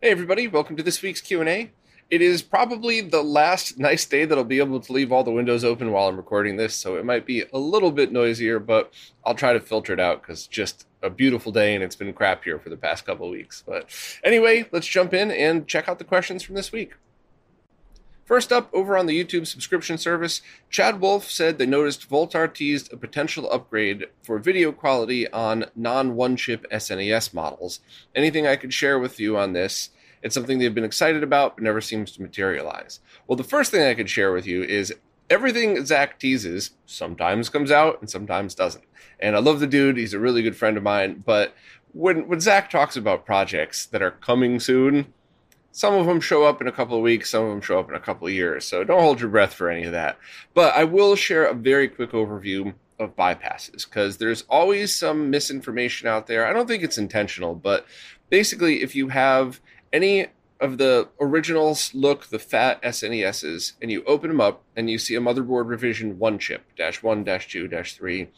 Hey everybody, welcome to this week's Q&A. It is probably the last nice day that I'll be able to leave all the windows open while I'm recording this, so it might be a little bit noisier, but I'll try to filter it out because just a beautiful day and it's been crap here for the past couple weeks. But anyway, let's jump in and check out the questions from this week. First up, over on the YouTube subscription service, Chad Wolf said they noticed Voultar teased a potential upgrade for video quality on non one chip SNES models. Anything I could share with you on this? It's something they've been excited about, but never seems to materialize. Well, the first thing I could share with you is everything Zach teases sometimes comes out and sometimes doesn't. And I love the dude; he's a really good friend of mine. But when when Zach talks about projects that are coming soon, some of them show up in a couple of weeks, some of them show up in a couple of years. So don't hold your breath for any of that. But I will share a very quick overview of bypasses because there's always some misinformation out there. I don't think it's intentional, but basically, if you have any of the originals look the fat SNESs and you open them up and you see a motherboard revision 1 chip dash 1 dash 2 dash 3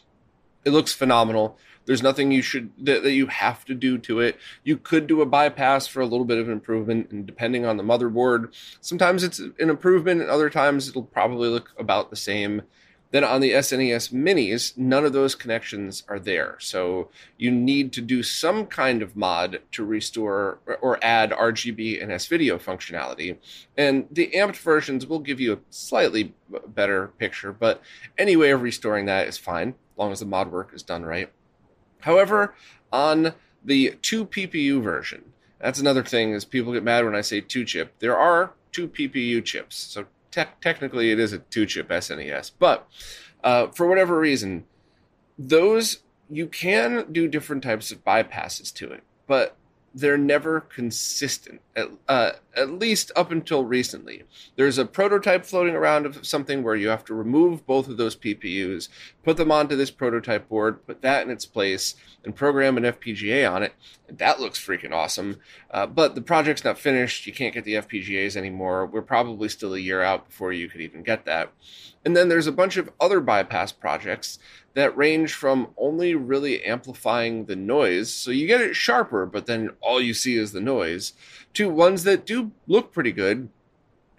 it looks phenomenal there's nothing you should that, that you have to do to it you could do a bypass for a little bit of improvement and depending on the motherboard sometimes it's an improvement and other times it'll probably look about the same then on the SNES minis, none of those connections are there. So you need to do some kind of mod to restore or add RGB and S video functionality. And the amped versions will give you a slightly better picture, but any way of restoring that is fine, as long as the mod work is done right. However, on the 2 PPU version, that's another thing is people get mad when I say 2 chip. There are two PPU chips. So te- technically it is a two chip SNES, but uh, for whatever reason, those you can do different types of bypasses to it, but they're never consistent, at, uh, at least up until recently. There's a prototype floating around of something where you have to remove both of those PPUs, put them onto this prototype board, put that in its place, and program an FPGA on it. That looks freaking awesome. Uh, but the project's not finished. You can't get the FPGAs anymore. We're probably still a year out before you could even get that. And then there's a bunch of other bypass projects that range from only really amplifying the noise, so you get it sharper, but then all you see is the noise, to ones that do look pretty good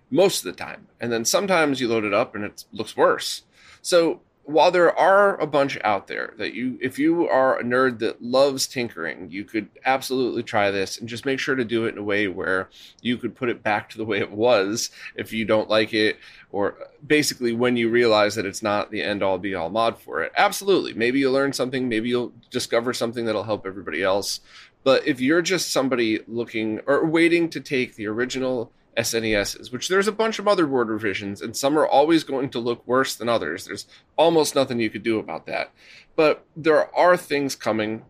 most of the time. And then sometimes you load it up and it looks worse. So while there are a bunch out there that you if you are a nerd that loves tinkering you could absolutely try this and just make sure to do it in a way where you could put it back to the way it was if you don't like it or basically when you realize that it's not the end all be all mod for it absolutely maybe you'll learn something maybe you'll discover something that'll help everybody else but if you're just somebody looking or waiting to take the original SNESs, which there's a bunch of motherboard revisions, and some are always going to look worse than others. There's almost nothing you could do about that. But there are things coming,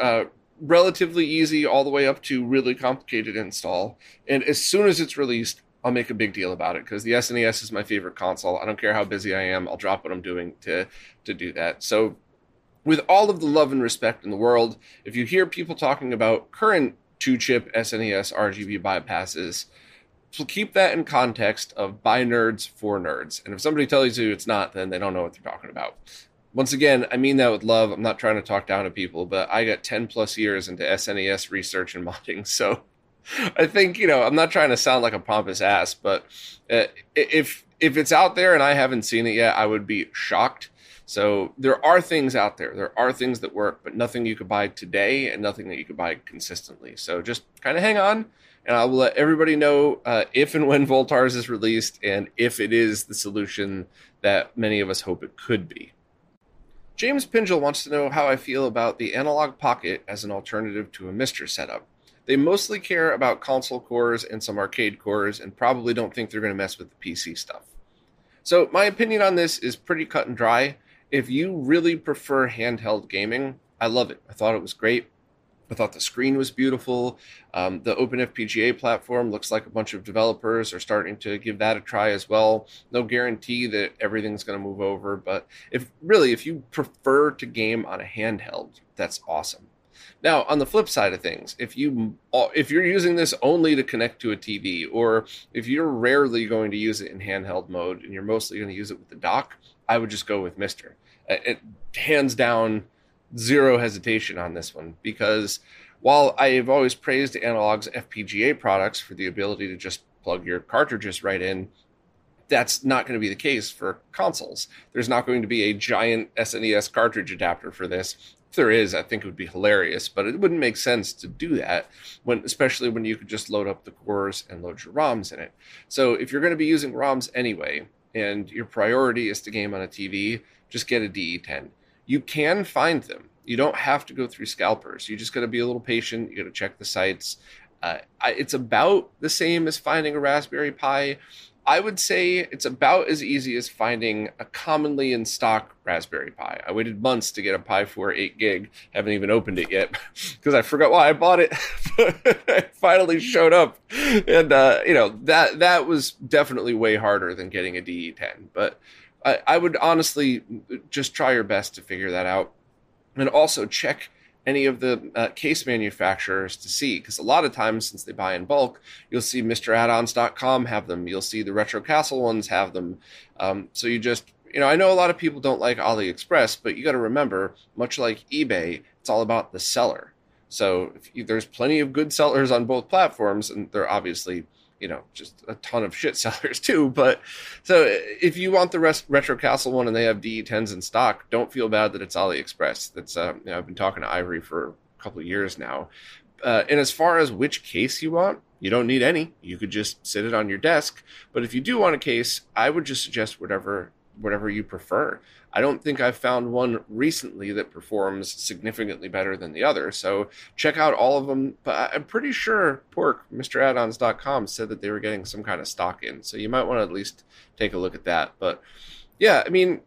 uh, relatively easy all the way up to really complicated install. And as soon as it's released, I'll make a big deal about it because the SNES is my favorite console. I don't care how busy I am, I'll drop what I'm doing to to do that. So with all of the love and respect in the world, if you hear people talking about current two chip SNES RGB bypasses, so keep that in context of by nerds for nerds. And if somebody tells you it's not, then they don't know what they're talking about. Once again, I mean that with love. I'm not trying to talk down to people, but I got 10 plus years into SNES research and modding. So I think, you know, I'm not trying to sound like a pompous ass, but uh, if if it's out there and I haven't seen it yet, I would be shocked. So there are things out there. There are things that work, but nothing you could buy today and nothing that you could buy consistently. So just kind of hang on and I will let everybody know uh, if and when Voultar's is released and if it is the solution that many of us hope it could be. James Pingel wants to know how I feel about the Analogue Pocket as an alternative to a MiSTer setup. They mostly care about console cores and some arcade cores and probably don't think they're going to mess with the PC stuff. So, my opinion on this is pretty cut and dry. If you really prefer handheld gaming, I love it. I thought it was great. I thought the screen was beautiful. Um, the OpenFPGA platform looks like a bunch of developers are starting to give that a try as well. No guarantee that everything's going to move over, but if really, if you prefer to game on a handheld, that's awesome. Now, on the flip side of things, if you if you're using this only to connect to a TV, or if you're rarely going to use it in handheld mode and you're mostly going to use it with the dock, I would just go with MiSTer. Uh, it, hands down, zero hesitation on this one because while I have always praised Analogue's FPGA products for the ability to just plug your cartridges right in, that's not going to be the case for consoles. There's not going to be a giant SNES cartridge adapter for this. If there is, I think it would be hilarious, but it wouldn't make sense to do that when, especially when you could just load up the cores and load your ROMs in it. So if you're going to be using ROMs anyway, and your priority is to game on a TV, just get a DE10 you can find them. You don't have to go through scalpers. You just got to be a little patient. You got to check the sites. Uh, it's about the same as finding a Raspberry Pi. I would say it's about as easy as finding a commonly in stock Raspberry Pi. I waited months to get a Pi 4 8 gig. Haven't even opened it yet because I forgot why I bought it. finally showed up, and uh, you know that that was definitely way harder than getting a DE10. But I, I would honestly just try your best to figure that out, and also check any of the uh, case manufacturers to see because a lot of times since they buy in bulk you'll see mraddons.com have them. You'll see the retro castle ones have them. Um, so you just you know i know a lot of people don't like aliexpress but you got to remember much like ebay it's all about the seller so you, there's plenty of good sellers on both platforms and they're obviously you know just a ton of shit sellers too but so if you want the rest retro castle one and they have de10s in stock don't feel bad that it's aliexpress. That's uh, you know, i've been talking to ivory for a couple years now. Uh, and as far as which case you want you don't need any. You could just sit it on your desk. But if you do want a case i would just suggest whatever whatever you prefer. I don't think I've found one recently that performs significantly better than the other. So check out all of them. But I'm pretty sure Pork, MrAddons.com, said that they were getting some kind of stock in. So you might want to at least take a look at that. But yeah, I mean,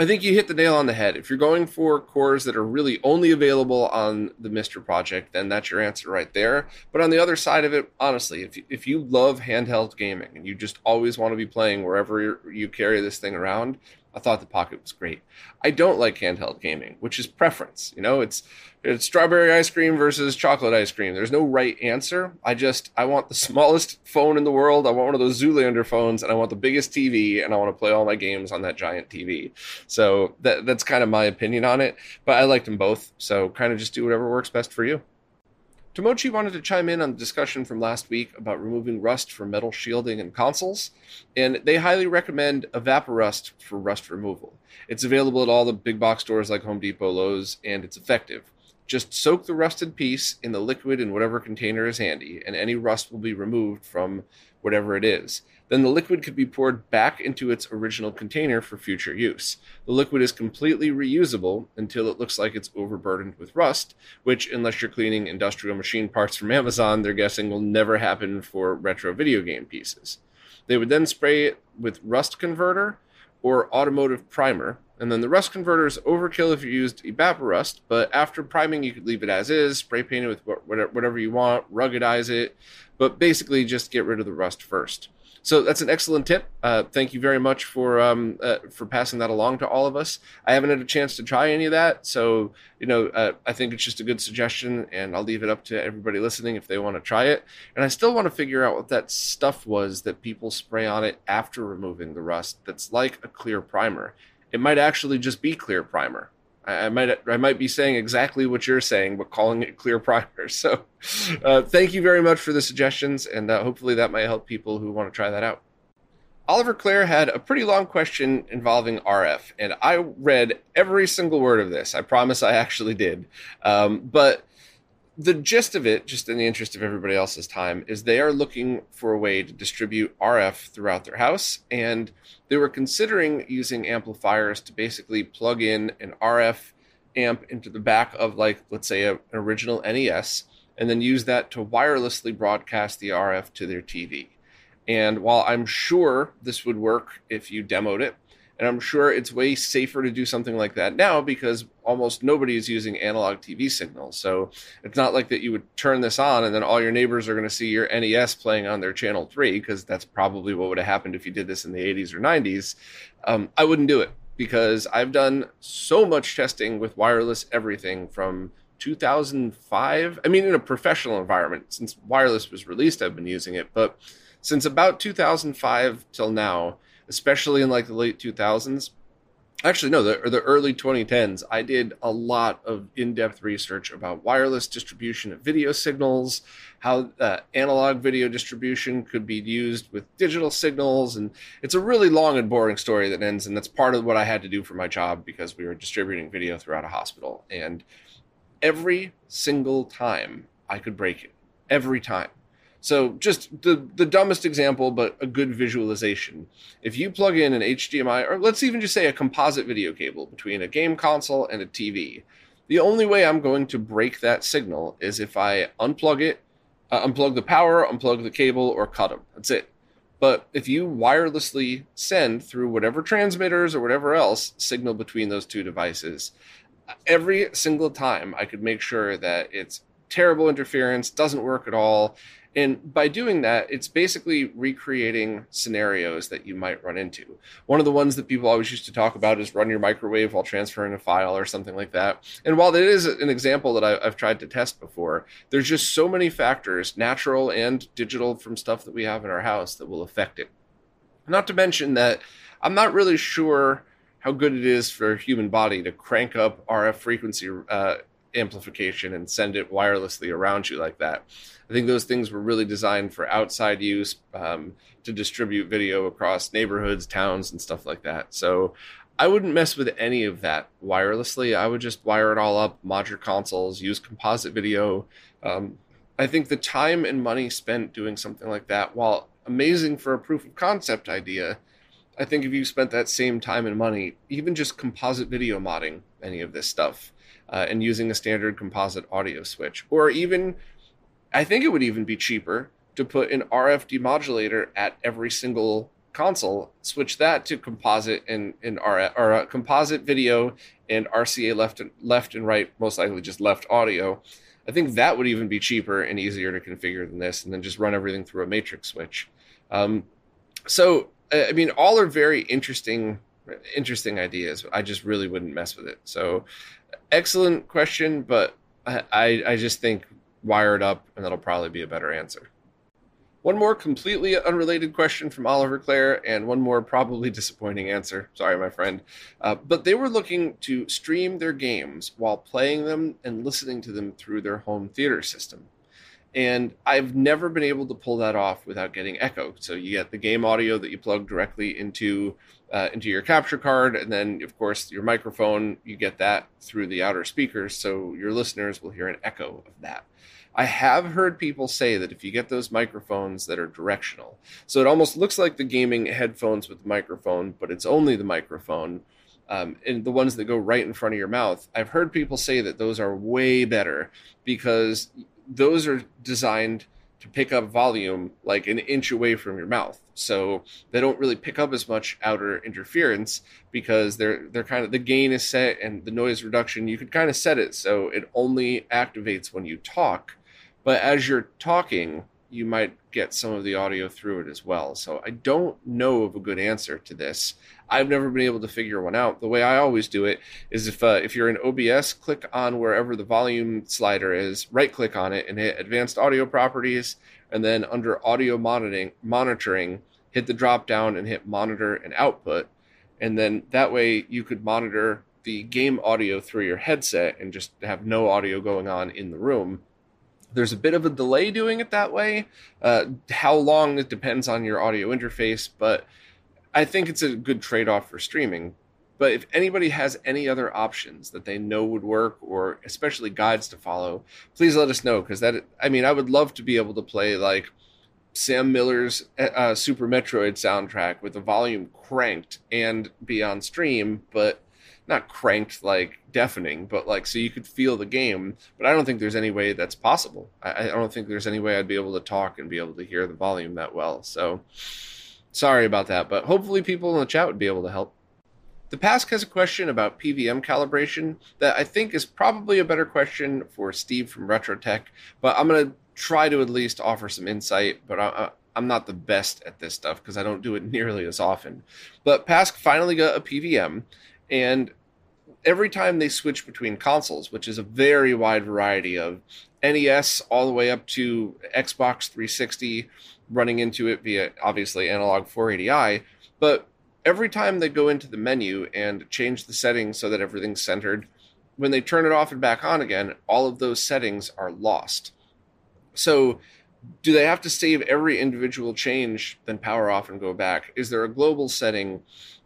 I think you hit the nail on the head. If you're going for cores that are really only available on the MiSTer project, then that's your answer right there. But on the other side of it, honestly, if if you love handheld gaming and you just always want to be playing wherever you carry this thing around, I thought the Pocket was great. I don't like handheld gaming, which is preference. You know, it's it's strawberry ice cream versus chocolate ice cream. There's no right answer. I just I want the smallest phone in the world. I want one of those Zoolander phones, and I want the biggest TV, and I want to play all my games on that giant TV. So that that's kind of my opinion on it. But I liked them both. So kind of just do whatever works best for you. Tomochi wanted to chime in on the discussion from last week about removing rust from metal shielding and consoles, and they highly recommend Evaporust for rust removal. It's available at all the big box stores like Home Depot, Lowe's, and it's effective. Just soak the rusted piece in the liquid in whatever container is handy, and any rust will be removed from whatever it is. Then the liquid could be poured back into its original container for future use. The liquid is completely reusable until it looks like it's overburdened with rust, which, unless you're cleaning industrial machine parts from Amazon, they're guessing will never happen for retro video game pieces. They would then spray it with rust converter or automotive primer, and then the rust converter is overkill if you used Evaporust, but after priming, you could leave it as is, spray paint it with whatever you want, ruggedize it, but basically just get rid of the rust first. So that's an excellent tip. Uh, thank you very much for um, uh, for passing that along to all of us. I haven't had a chance to try any of that, so you know uh, I think it's just a good suggestion, and I'll leave it up to everybody listening if they want to try it. And I still want to figure out what that stuff was that people spray on it after removing the rust. That's like a clear primer it might actually just be clear primer. I, I might I might be saying exactly what you're saying, but calling it clear primer. So, uh, thank you very much for the suggestions, and uh, hopefully that might help people who want to try that out. Oliver Clare had a pretty long question involving RF, and I read every single word of this. I promise I actually did. Um, but the gist of it, just in the interest of everybody else's time, is they are looking for a way to distribute RF throughout their house. And they were considering using amplifiers to basically plug in an RF amp into the back of, like, let's say, a, an original NES, and then use that to wirelessly broadcast the RF to their TV. And while I'm sure this would work if you demoed it, and I'm sure it's way safer to do something like that now because almost nobody is using analog TV signals. So it's not like that you would turn this on and then all your neighbors are going to see your NES playing on their channel three, because that's probably what would have happened if you did this in the 80s or 90s. Um, I wouldn't do it because I've done so much testing with wireless everything from 2005. I mean, in a professional environment, since wireless was released, I've been using it, but since about 2005 till now, especially in like the late 2000s. Actually, no, the, the early 2010s, I did a lot of in depth research about wireless distribution of video signals, how uh, analog video distribution could be used with digital signals. And it's a really long and boring story that ends. And that's part of what I had to do for my job because we were distributing video throughout a hospital. And every single time I could break it, every time. So just the the dumbest example, but a good visualization. If you plug in an HDMI, or let's even just say a composite video cable between a game console and a TV, the only way I'm going to break that signal is if I unplug it, uh, unplug the power, unplug the cable, or cut them. That's it. But if you wirelessly send through whatever transmitters or whatever else signal between those two devices, every single time I could make sure that it's terrible interference, doesn't work at all, and by doing that, it's basically recreating scenarios that you might run into. One of the ones that people always used to talk about is run your microwave while transferring a file or something like that. And while that is an example that I, have tried to test before, there's just so many factors, natural and digital, from stuff that we have in our house that will affect it. Not to mention that I'm not really sure how good it is for a human body to crank up RF frequency uh, amplification and send it wirelessly around you like that. I think those things were really designed for outside use um, to distribute video across neighborhoods, towns, and stuff like that. So I wouldn't mess with any of that wirelessly. I would just wire it all up, mod your consoles, use composite video. Um, I think the time and money spent doing something like that, while amazing for a proof of concept idea, I think if you spent that same time and money, even just composite video modding any of this stuff, uh, and using a standard composite audio switch, or even I think it would even be cheaper to put an RF demodulator at every single console, switch that to composite and, and RF, or uh, composite video and RCA left and left and right, most likely just left audio. I think that would even be cheaper and easier to configure than this, and then just run everything through a matrix switch. Um, so, I mean, all are very interesting, interesting ideas. I just really wouldn't mess with it. So, excellent question, but I, I just think wire it up, and that'll probably be a better answer. One more completely unrelated question from Oliver Clare, and one more probably disappointing answer. Sorry, my friend. Uh, but they were looking to stream their games while playing them and listening to them through their home theater system. And I've never been able to pull that off without getting echo. So you get the game audio that you plug directly into uh, into your capture card, and then of course your microphone. You get that through the outer speakers, so your listeners will hear an echo of that. I have heard people say that if you get those microphones that are directional, so it almost looks like the gaming headphones with the microphone, but it's only the microphone, um, and the ones that go right in front of your mouth, I've heard people say that those are way better because those are designed to pick up volume like an inch away from your mouth. So they don't really pick up as much outer interference because they're they're kind of the gain is set and the noise reduction you could kind of set it so it only activates when you talk but as you're talking, you might get some of the audio through it as well. So I don't know of a good answer to this. I've never been able to figure one out. The way I always do it is if uh, if you're in OBS, click on wherever the volume slider is, right click on it and hit Advanced Audio Properties, and then under Audio Monitoring, monitoring, hit the drop down and hit Monitor and Output, and then that way you could monitor the game audio through your headset and just have no audio going on in the room there's a bit of a delay doing it that way. Uh, how long it depends on your audio interface, but I think it's a good trade off for streaming. But if anybody has any other options that they know would work, or especially guides to follow, please let us know. Because that, I mean, I would love to be able to play like Sam Miller's uh, Super Metroid soundtrack with the volume cranked and be on stream, but not cranked like deafening, but like so you could feel the game. But I don't think there's any way that's possible. I, I don't think there's any way I'd be able to talk and be able to hear the volume that well. So sorry about that, but hopefully people in the chat would be able to help. The Pask has a question about PVM calibration that I think is probably a better question for Steve from RetroTech, but I'm going to try to at least offer some insight, but I, I'm not the best at this stuff because I don't do it nearly as often. But Pask finally got a PVM, and every time they switch between consoles, which is a very wide variety of NES all the way up to Xbox 360, running into it via obviously analog 480i, but every time they go into the menu and change the settings so that everything's centered, when they turn it off and back on again, all of those settings are lost. So, do they have to save every individual change, then power off and go back? Is there a global setting?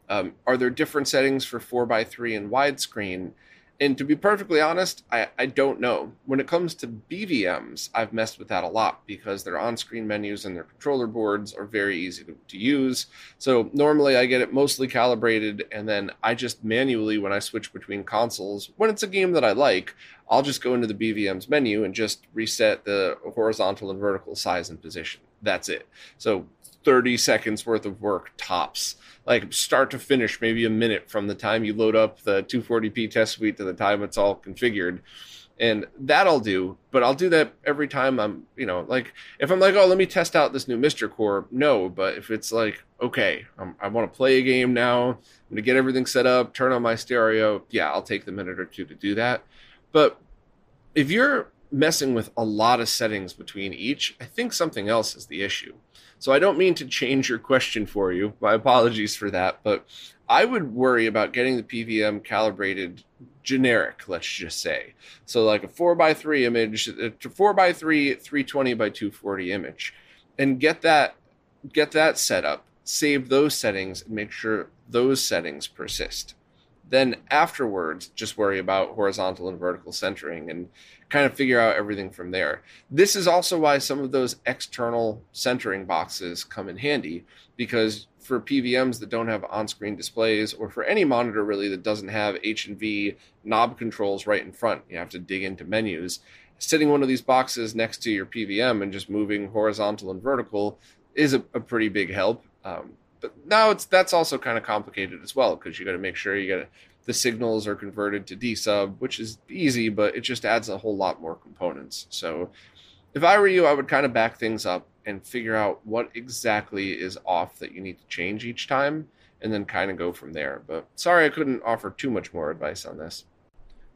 Um, are there different settings for 4x3 and widescreen? And to be perfectly honest, I, I don't know. When it comes to BVMs, I've messed with that a lot because their on screen menus and their controller boards are very easy to, to, use. So normally I get it mostly calibrated, and then I just manually, when I switch between consoles, when it's a game that I like, I'll just go into the BVM's menu and just reset the horizontal and vertical size and position. That's it. So 30 seconds worth of work tops like start to finish, maybe a minute from the time you load up the 240p test suite to the time it's all configured. And that I'll do, but I'll do that every time I'm, you know, like if I'm like, oh, let me test out this new MiSTer Core, no. But if it's like, okay, I'm, i want to play a game now, I'm to get everything set up, turn on my stereo, yeah, I'll take the minute or two to do that. But if you're messing with a lot of settings between each, I think something else is the issue. So I don't mean to change your question for you. My apologies for that, but I would worry about getting the PVM calibrated generic, let's just say. So like a 4x3 image, a 4x3 320 by 240 image and get that get that set up, save those settings and make sure those settings persist. Then afterwards, just worry about horizontal and vertical centering and kind of figure out everything from there. This is also why some of those external centering boxes come in handy because for PVMs that don't have on-screen displays or for any monitor really that doesn't have H and V knob controls right in front, you have to dig into menus. Sitting one of these boxes next to your PVM and just moving horizontal and vertical is a, a pretty big help. Um, but now it's that's also kind of complicated as well because you got to make sure you got to the signals are converted to D sub, which is easy, but it just adds a whole lot more components. So if I were you, I would kind of back things up and figure out what exactly is off that you need to change each time and then kind of go from there. But sorry I couldn't offer too much more advice on this.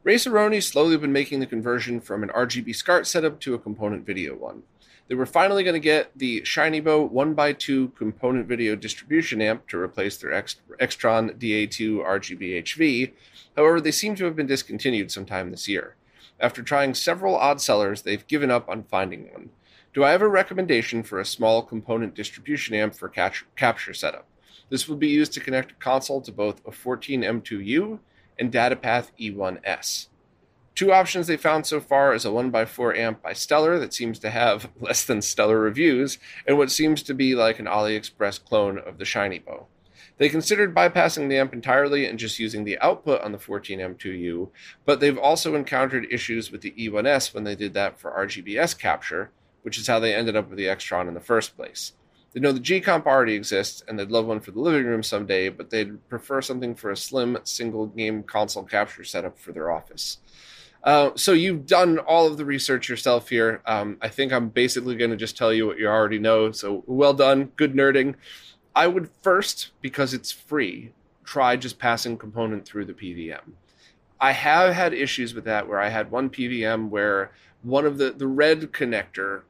Raceroni's slowly been making the conversion from an RGB SCART setup to a component video one. They were finally going to get the Shinybow 1x2 component video distribution amp to replace their Extron DA2 RGB HV. However, they seem to have been discontinued sometime this year. After trying several odd sellers, they've given up on finding one. Do I have a recommendation for a small component distribution amp for catch- capture setup? This will be used to connect a console to both a 14M2U and DataPath E1S. Two options they found so far is a 1x4 amp by Stellar that seems to have less than stellar reviews, and what seems to be like an AliExpress clone of the Shinybow. They considered bypassing the amp entirely and just using the output on the 14M2U, but they've also encountered issues with the E1S when they did that for RGBS capture, which is how they ended up with the Extron in the first place. They know the G comp already exists and they'd love one for the living room someday, but they'd prefer something for a slim single game console capture setup for their office. Uh, so you've done all of the research yourself here. Um, I think I'm basically going to just tell you what you already know. So well done, good nerding. I would first, because it's free, try just passing component through the PVM. I have had issues with that where I had one PVM where one of the the red connector.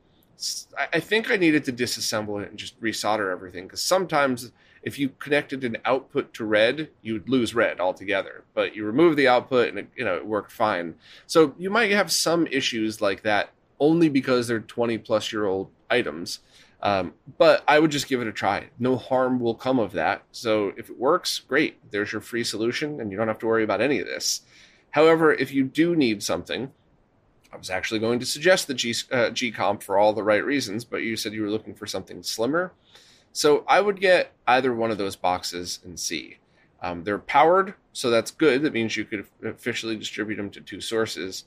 I think I needed to disassemble it and just resolder everything because sometimes if you connected an output to red, you'd lose red altogether. But you remove the output and it, you know it worked fine. So you might have some issues like that only because they're 20 plus year old items. Um, but I would just give it a try. No harm will come of that. So if it works, great. There's your free solution, and you don't have to worry about any of this. However, if you do need something, I was actually going to suggest the G, uh, G comp for all the right reasons, but you said you were looking for something slimmer. So I would get either one of those boxes and see. Um, they're powered, so that's good. That means you could officially distribute them to two sources.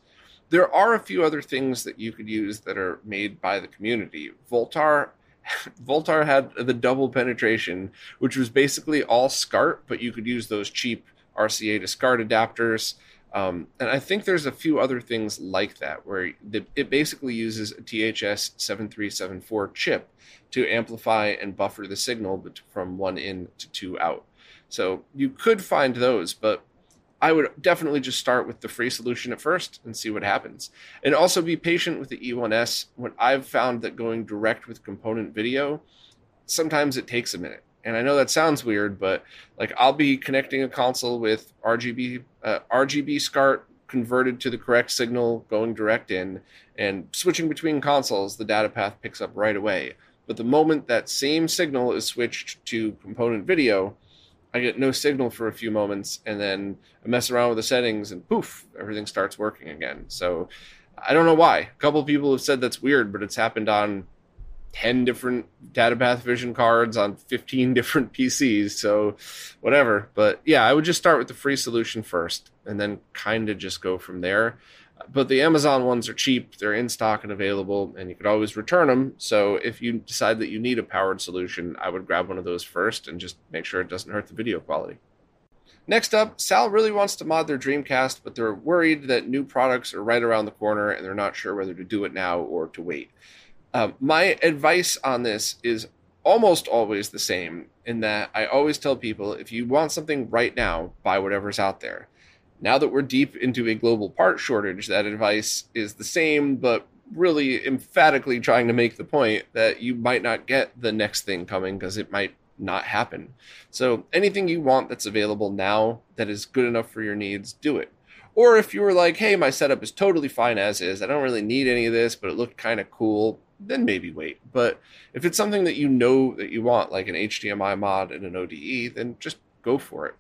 There are a few other things that you could use that are made by the community. Voultar Voultar had the double penetration, which was basically all SCART, but you could use those cheap RCA to SCART adapters. Um, and I think there's a few other things like that where it basically uses a THS 7374 chip to amplify and buffer the signal from one in to two out. So you could find those, but I would definitely just start with the free solution at first and see what happens. And also be patient with the E1S. When I've found that going direct with component video, sometimes it takes a minute. And I know that sounds weird, but like I'll be connecting a console with RGB uh, RGB SCART converted to the correct signal going direct in and switching between consoles, the data path picks up right away. But the moment that same signal is switched to component video, I get no signal for a few moments, and then I mess around with the settings, and poof, everything starts working again. So I don't know why. A couple people have said that's weird, but it's happened on 10 different datapath vision cards on 15 different PCs. So whatever. But yeah, I would just start with the free solution first and then kind of just go from there but the Amazon ones are cheap. They're in stock and available, and you could always return them. So if you decide that you need a powered solution, I would grab one of those first and just make sure it doesn't hurt the video quality. Next up, Sal really wants to mod their Dreamcast, but they're worried that new products are right around the corner and they're not sure whether to do it now or to wait. Um, my advice on this is almost always the same in that I always tell people if you want something right now, buy whatever's out there. Now that we're deep into a global part shortage, that advice is the same, but really emphatically trying to make the point that you might not get the next thing coming because it might not happen. So anything you want that's available now that is good enough for your needs, do it. Or if you were like, hey, my setup is totally fine as is, I don't really need any of this, but it looked kind of cool, then maybe wait. But if it's something that you know that you want, like an HDMI mod and an ODE, then just go for it.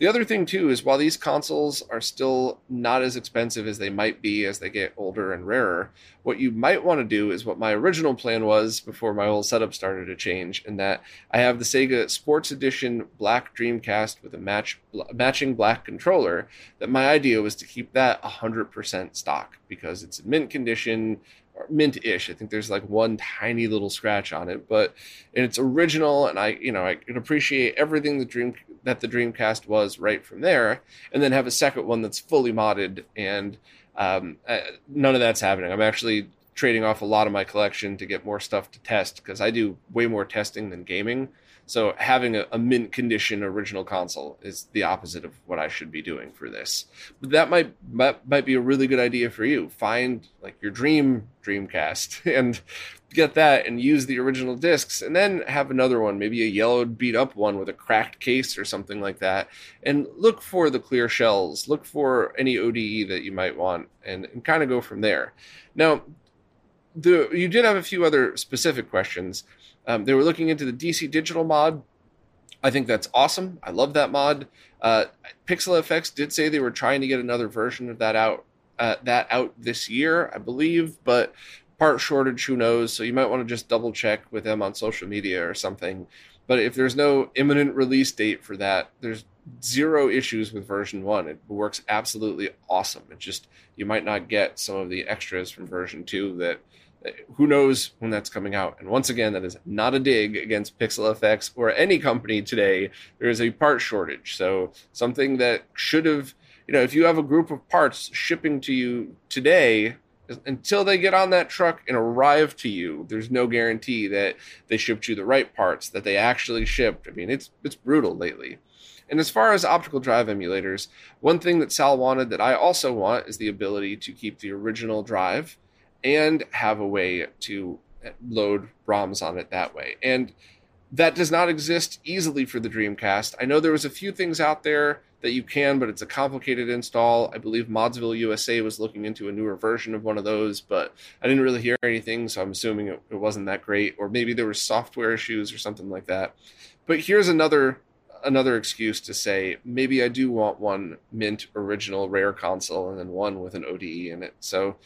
The other thing too is while these consoles are still not as expensive as they might be as they get older and rarer, what you might want to do is what my original plan was before my whole setup started to change, in that I have the Sega Sports Edition Black Dreamcast with a match matching black controller. That my idea was to keep that 100% stock because it's in mint condition mint-ish. I think there's like one tiny little scratch on it, but it's original, and I, you know, I can appreciate everything the dream that the Dreamcast was right from there, and then have a second one that's fully modded, and um, uh, none of that's happening. I'm actually trading off a lot of my collection to get more stuff to test because I do way more testing than gaming. So having a, a, mint condition original console is the opposite of what I should be doing for this. But that might, might might be a really good idea for you. Find like your dream Dreamcast and get that and use the original discs and then have another one, maybe a yellowed beat up one with a cracked case or something like that. And look for the clear shells, look for any ODE that you might want and, and kind of go from there. Now, the you did have a few other specific questions. Um, they were looking into the DC Digital mod. I think that's awesome. I love that mod. Uh, Pixel FX did say they were trying to get another version of that out. Uh, that out this year, I believe, but part shortage, who knows? So you might want to just double check with them on social media or something. But if there's no imminent release date for that, there's zero issues with version one. It works absolutely awesome. It just you might not get some of the extras from version two that who knows when that's coming out. And once again, that is not a dig against Pixel FX or any company today. There is a part shortage. So something that should have, you know, if you have a group of parts shipping to you today, until they get on that truck and arrive to you, there's no guarantee that they shipped you the right parts, that they actually shipped. I mean, it's it's brutal lately. And as far as optical drive emulators, one thing that Sal wanted that I also want is the ability to keep the original drive and have a way to load ROMs on it that way. And that does not exist easily for the Dreamcast. I know there was a few things out there that you can, but it's a complicated install. I believe Modsville USA was looking into a newer version of one of those, but I didn't really hear anything, so I'm assuming it, it wasn't that great, or maybe there were software issues or something like that. But here's another another excuse to say maybe I do want one mint original rare console and then one with an ODE in it. So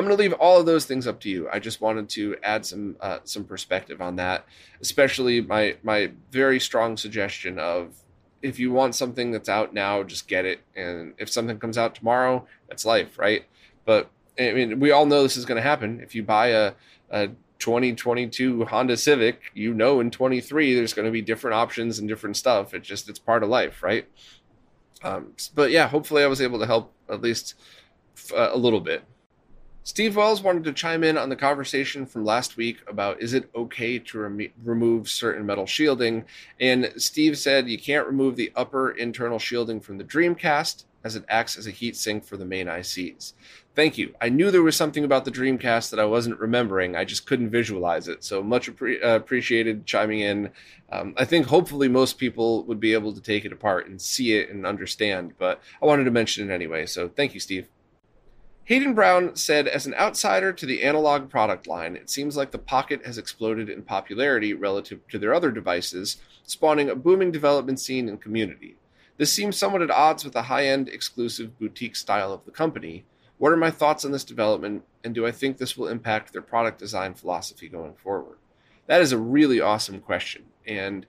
I'm going to leave all of those things up to you. I just wanted to add some uh, some perspective on that, especially my my very strong suggestion of if you want something that's out now, just get it, and if something comes out tomorrow, that's life, right? But I mean, we all know this is going to happen. If you buy a, a 2022 Honda Civic, you know in 23 there's going to be different options and different stuff. It just it's part of life, right? Um, but yeah, hopefully I was able to help at least uh, a little bit. Steve Wells wanted to chime in on the conversation from last week about is it okay to rem- remove certain metal shielding? And Steve said you can't remove the upper internal shielding from the Dreamcast as it acts as a heat sink for the main ICs. Thank you. I knew there was something about the Dreamcast that I wasn't remembering. I just couldn't visualize it. So much appre- uh, appreciated chiming in. Um, I think hopefully most people would be able to take it apart and see it and understand, but I wanted to mention it anyway. So thank you, Steve. Hayden Brown said, as an outsider to the Analogue product line, it seems like the Pocket has exploded in popularity relative to their other devices, spawning a booming development scene and community. This seems somewhat at odds with the high end, exclusive boutique style of the company. What are my thoughts on this development, and do I think this will impact their product design philosophy going forward? That is a really awesome question. And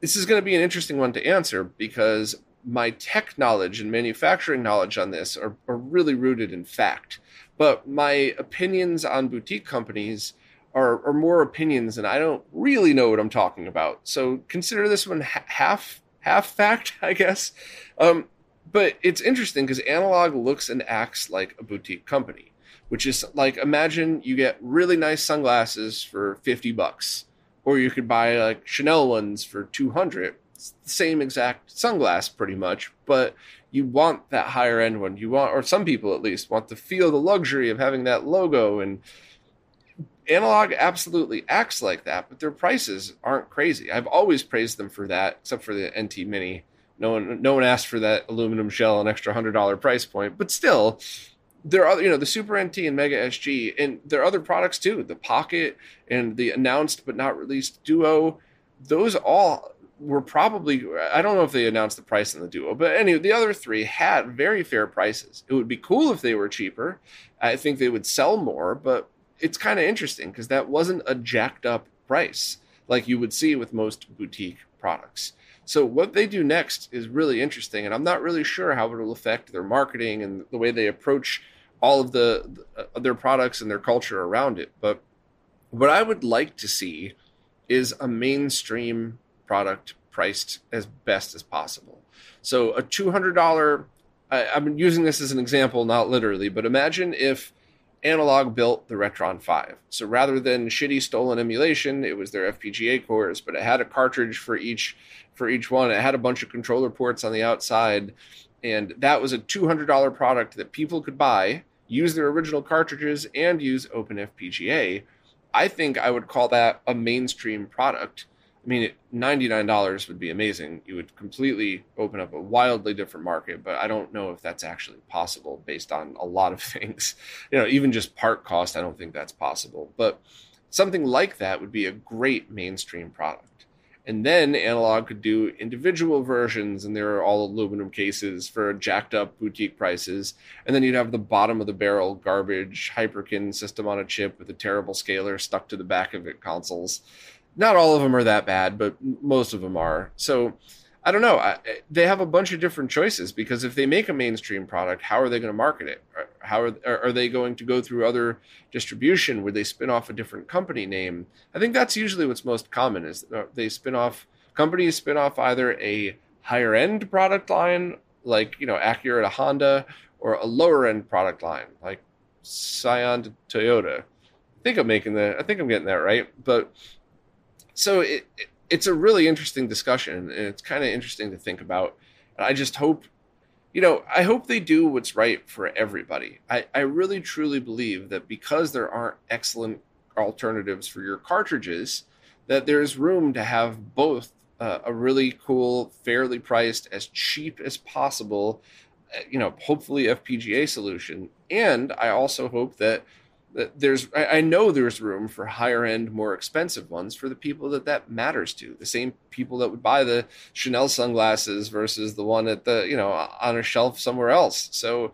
this is going to be an interesting one to answer because my tech knowledge and manufacturing knowledge on this are, are really rooted in fact. But my opinions on boutique companies are, are more opinions, and I don't really know what I'm talking about. So consider this one half half fact, I guess. Um, but it's interesting because Analogue looks and acts like a boutique company, which is like imagine you get really nice sunglasses for 50 bucks, or you could buy like Chanel ones for 200 the same exact sunglass pretty much, but you want that higher end one. You want, or some people at least, want to feel the luxury of having that logo. And Analogue absolutely acts like that, but their prices aren't crazy. I've always praised them for that, except for the NT Mini. No one, no one asked for that aluminum shell, an extra hundred dollar price point, but still, there are you know the Super NT and Mega SG, and there are other products too. The Pocket and the announced but not released Duo. Those all were probably I don't know if they announced the price in the Duo, but anyway, the other three had very fair prices. It would be cool if they were cheaper. I think they would sell more, but it's kind of interesting because that wasn't a jacked up price like you would see with most boutique products. So what they do next is really interesting, and I'm not really sure how it will affect their marketing and the way they approach all of the, the their products and their culture around it. But what I would like to see is a mainstream product priced as best as possible. So a $200, I, I'm using this as an example, not literally, but imagine if Analogue built the Retron 5. So rather than shitty stolen emulation, it was their FPGA cores, but it had a cartridge for each for each one. It had a bunch of controller ports on the outside, and that was a $200 product that people could buy, use their original cartridges, and use OpenFPGA. I think I would call that a mainstream product I mean, $99 would be amazing. You would completely open up a wildly different market, but I don't know if that's actually possible based on a lot of things. You know, even just part cost, I don't think that's possible. But something like that would be a great mainstream product. And then Analogue could do individual versions, and they're all aluminum cases for jacked up boutique prices. And then you'd have the bottom of the barrel garbage Hyperkin system on a chip with a terrible scaler stuck to the back of it consoles not all of them are that bad, but most of them are. So I don't know. I, they have a bunch of different choices because if they make a mainstream product, how are they going to market it? How are, are they going to go through other distribution Would they spin off a different company name? I think that's usually what's most common is uh, they spin off companies spin off either a higher end product line like you know Acura to Honda or a lower end product line like Scion to Toyota. I think I'm making that. I think I'm getting that right, but so it, it, it's a really interesting discussion and it's kind of interesting to think about and i just hope you know i hope they do what's right for everybody i, I really truly believe that because there aren't excellent alternatives for your cartridges that there's room to have both uh, a really cool, fairly priced, as cheap as possible, uh, you know, hopefully FPGA solution. And I also hope that there's I know there's room for higher end, more expensive ones for the people that that matters to. The same people that would buy the Chanel sunglasses versus the one at the you know on a shelf somewhere else. So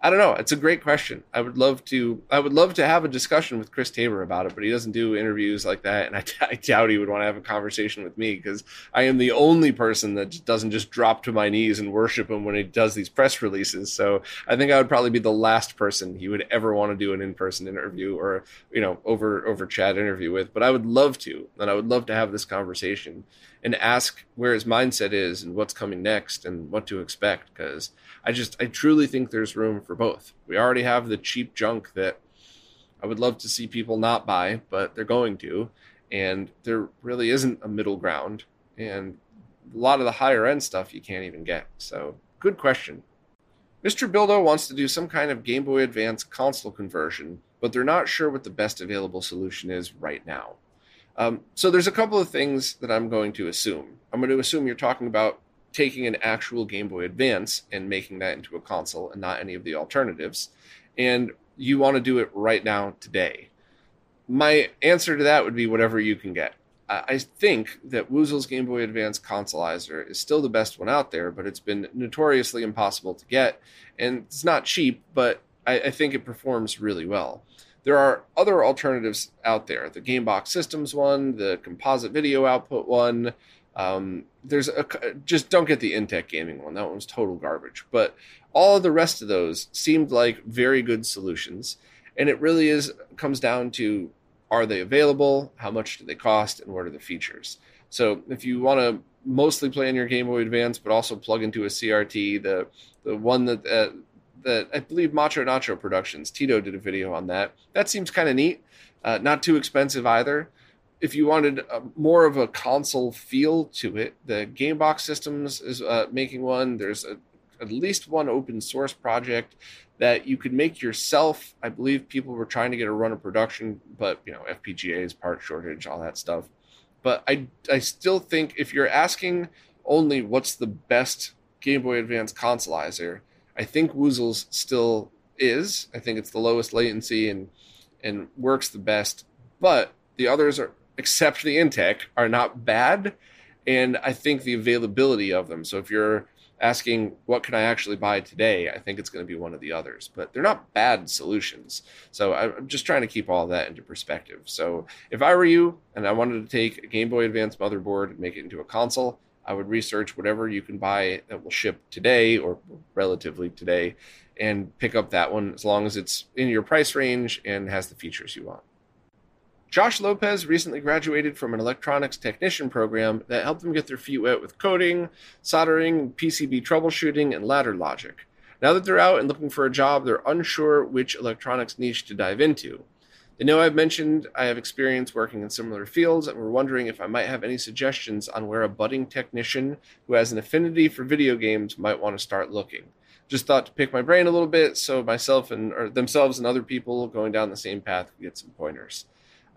I don't know. It's a great question. I would love to. I would love to have a discussion with Chris Taber about it, but he doesn't do interviews like that, and I, I doubt he would want to have a conversation with me because I am the only person that doesn't just drop to my knees and worship him when he does these press releases. So I think I would probably be the last person he would ever want to do an in-person interview or you know over over chat interview with. But I would love to, and I would love to have this conversation and ask where his mindset is and what's coming next and what to expect because I just I truly think there's room for both. We already have the cheap junk that I would love to see people not buy, but they're going to, and there really isn't a middle ground. And a lot of the higher end stuff you can't even get. So, good question. Mr. Bildo wants to do some kind of Game Boy Advance console conversion, but they're not sure what the best available solution is right now. Um, so there's a couple of things that I'm going to assume. I'm going to assume you're talking about taking an actual Game Boy Advance and making that into a console and not any of the alternatives. And you want to do it right now, today. My answer to that would be whatever you can get. I think that Woozle's Game Boy Advance Consolizer is still the best one out there, but it's been notoriously impossible to get. And it's not cheap, but I, I think it performs really well. There are other alternatives out there the Gamebox Systems one, the composite video output one. Um, there's a, just don't get the Intech Gaming one. That one's total garbage. But all of the rest of those seemed like very good solutions. And it really is comes down to are they available, how much do they cost, and what are the features. So if you want to mostly play on your Game Boy Advance, but also plug into a CRT, the the one that uh, that I believe Macho Nacho Productions, Tito did a video on that. That seems kind of neat. Uh, not too expensive either. If you wanted a, more of a console feel to it, the Gamebox Systems is uh, making one. There's a, at least one open source project that you could make yourself. I believe people were trying to get a run of production, but you know FPGAs, part shortage, all that stuff. But I I still think if you're asking only what's the best Game Boy Advance consolizer, I think Woozle's still is. I think it's the lowest latency and and works the best. But the others are, except the Intech, are not bad. And I think the availability of them. So if you're asking what can I actually buy today, I think it's going to be one of the others. But they're not bad solutions. So I'm just trying to keep all that into perspective. So if I were you and I wanted to take a Game Boy Advance motherboard and make it into a console, I would research whatever you can buy that will ship today or relatively today and pick up that one as long as it's in your price range and has the features you want. Josh Lopez recently graduated from an electronics technician program that helped them get their feet wet with coding, soldering, PCB troubleshooting, and ladder logic. Now that they're out and looking for a job, they're unsure which electronics niche to dive into. They know I've mentioned I have experience working in similar fields and were wondering if I might have any suggestions on where a budding technician who has an affinity for video games might want to start looking. Just thought to pick my brain a little bit so myself and or themselves and other people going down the same path could get some pointers.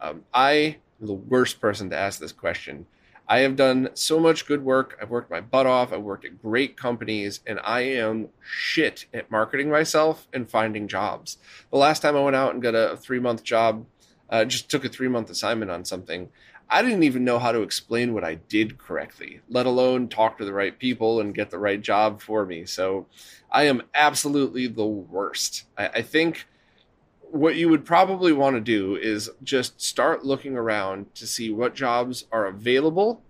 Um, I am the worst person to ask this question I have done so much good work. I've worked my butt off. I've worked at great companies, and I am shit at marketing myself and finding jobs. The last time I went out and got a three month job, uh, just took a three month assignment on something. I didn't even know how to explain what I did correctly, let alone talk to the right people and get the right job for me. So I am absolutely the worst. I, I think what you would probably want to do is just start looking around to see what jobs are available,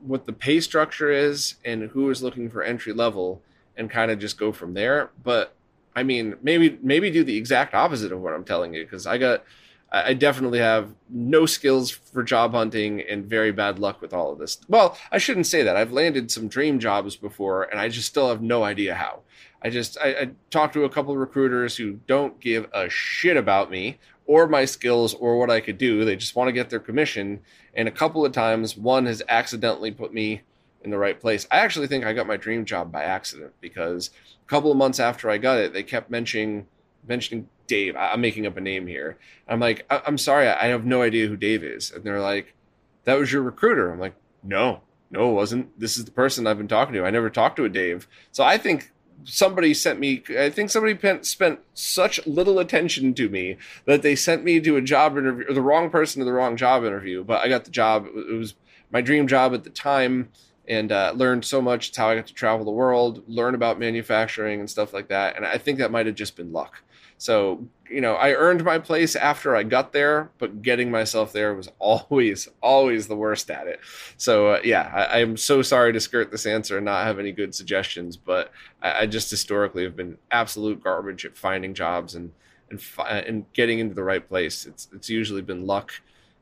what the pay structure is, and who is looking for entry level, and kind of just go from there. But I mean, maybe maybe do the exact opposite of what I'm telling you because I got I definitely have no skills for job hunting and very bad luck with all of this. Well, I shouldn't say that. I've landed some dream jobs before, and I just still have no idea how. I just I, I talked to a couple of recruiters who don't give a shit about me or my skills or what I could do. They just want to get their commission. And a couple of times, one has accidentally put me in the right place. I actually think I got my dream job by accident because a couple of months after I got it, they kept mentioning mentioning Dave. I'm making up a name here. I'm like, I- am sorry, I have no idea who Dave is. And they're like, that was your recruiter. I'm like, no, no, it wasn't. This is the person I've been talking to. I never talked to a Dave. So I think somebody sent me i think somebody spent such little attention to me that they sent me to a job interview the wrong person to the wrong job interview but i got the job it was my dream job at the time and uh, learned so much it's how i got to travel the world learn about manufacturing and stuff like that and i think that might have just been luck so, you know, I earned my place after I got there, but getting myself there was always, always the worst at it. So, uh, yeah, I, am so sorry to skirt this answer and not have any good suggestions, but I, I just historically have been absolute garbage at finding jobs and and fi- and getting into the right place. It's it's usually been luck,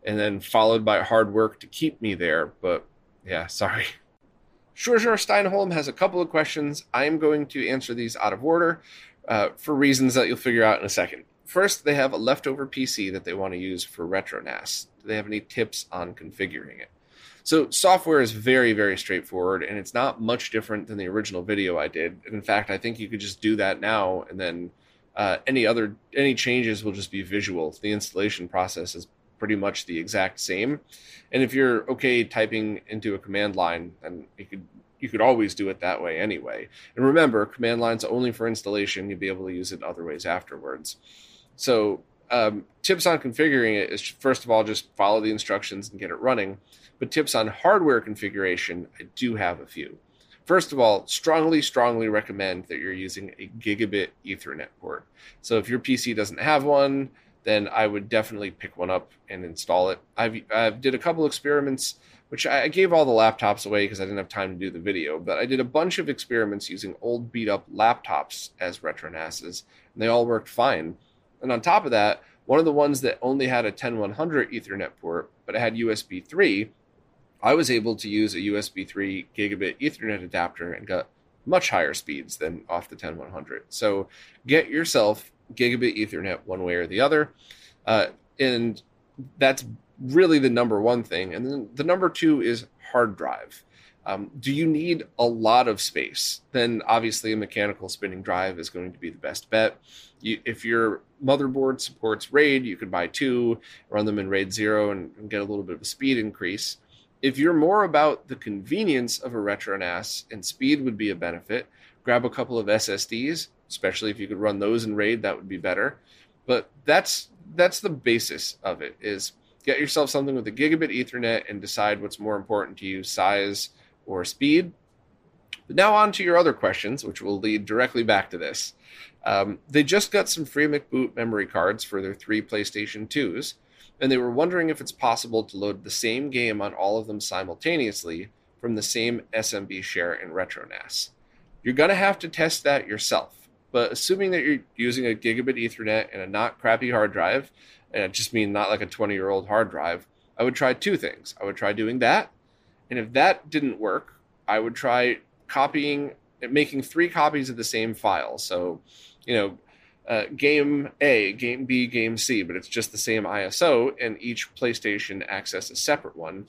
and then followed by hard work to keep me there. But yeah, sorry. Schwarzer Steinholm has a couple of questions. I am going to answer these out of order uh, for reasons that you'll figure out in a second. First, they have a leftover PC that they want to use for RetroNAS. Do they have any tips on configuring it? So, software is very, very straightforward, and it's not much different than the original video I did. In fact, I think you could just do that now, and then uh, any other any changes will just be visual. The installation process is pretty much the exact same. And if you're okay typing into a command line, then you could you could always do it that way anyway. And remember, command line's only for installation. You'll be able to use it other ways afterwards. So um, tips on configuring it is first of all just follow the instructions and get it running. But tips on hardware configuration, I do have a few. First of all, strongly, strongly recommend that you're using a gigabit Ethernet port. So if your PC doesn't have one, then I would definitely pick one up and install it. I've, I've did a couple experiments which I gave all the laptops away because I didn't have time to do the video. But I did a bunch of experiments using old beat up laptops as RetroNASs, and they all worked fine. And on top of that, one of the ones that only had a 10100 Ethernet port, but it had USB 3, I was able to use a USB 3 gigabit Ethernet adapter and got much higher speeds than off the 10100. So get yourself gigabit Ethernet one way or the other. Uh, and that's really the number one thing. And then the number two is hard drive. Um, do you need a lot of space? Then obviously a mechanical spinning drive is going to be the best bet. You, if your motherboard supports RAID, you could buy two, run them in RAID zero, and, and, get a little bit of a speed increase. If you're more about the convenience of a RetroNAS and speed would be a benefit, grab a couple of SSDs, especially if you could run those in RAID, that would be better. But that's that's the basis of it. Is get yourself something with a gigabit Ethernet and decide what's more important to you size or speed. But now, on to your other questions, which will lead directly back to this. Um, they just got some free McBoot memory cards for their three PlayStation 2s, and they were wondering if it's possible to load the same game on all of them simultaneously from the same SMB share in RetroNAS. You're going to have to test that yourself, but assuming that you're using a gigabit Ethernet and a not crappy hard drive, and I just mean not like a 20 year old hard drive, I would try two things. I would try doing that. And if that didn't work, I would try copying, making three copies of the same file. So, you know, uh, game A, game B, game C, but it's just the same ISO, and each PlayStation access a separate one.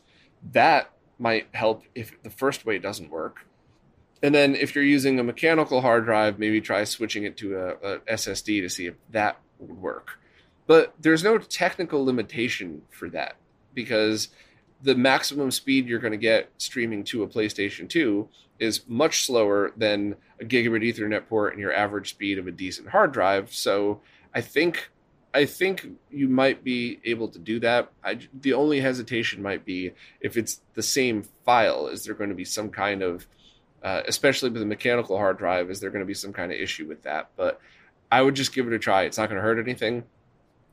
That might help if the first way doesn't work. And then if you're using a mechanical hard drive, maybe try switching it to a, a SSD to see if that would work. But there's no technical limitation for that because the maximum speed you're going to get streaming to a PlayStation 2 is much slower than a gigabit Ethernet port and your average speed of a decent hard drive. So I think I think you might be able to do that. I, the only hesitation might be if it's the same file. Is there going to be some kind of, uh, especially with a mechanical hard drive, is there going to be some kind of issue with that? But I would just give it a try. It's not going to hurt anything.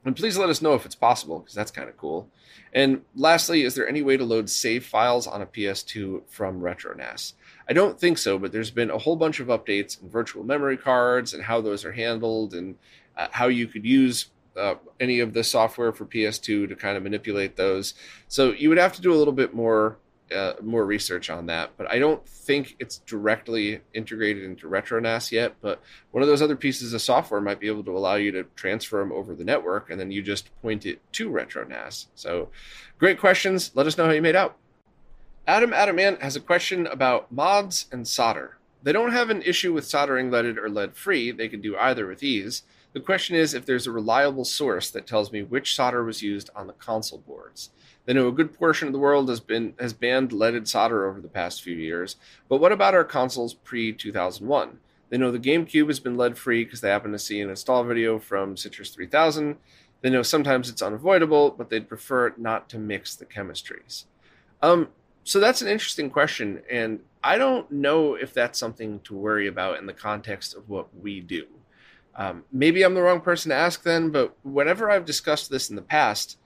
And please let us know if it's possible, because that's kind of cool. And lastly, is there any way to load save files on a PS2 from RetroNAS? I don't think so, but there's been a whole bunch of updates in virtual memory cards and how those are handled and uh, how you could use uh, any of the software for PS2 to kind of manipulate those. So you would have to do a little bit more uh, more research on that, but I don't think it's directly integrated into RetroNAS yet. But one of those other pieces of software might be able to allow you to transfer them over the network, and then you just point it to RetroNAS. So, great questions. Let us know how you made out. Adam Adamant has a question about mods and solder. They don't have an issue with soldering leaded or lead free. They can do either with ease. The question is if there's a reliable source that tells me which solder was used on the console boards. They know a good portion of the world has been has banned leaded solder over the past few years, but what about our consoles pre 2001? They know the GameCube has been lead free because they happen to see an install video from Citrus 3000. They know sometimes it's unavoidable, but they'd prefer not to mix the chemistries. Um, so that's an interesting question, and I don't know if that's something to worry about in the context of what we do. Um, maybe I'm the wrong person to ask then, but whenever I've discussed this in the past,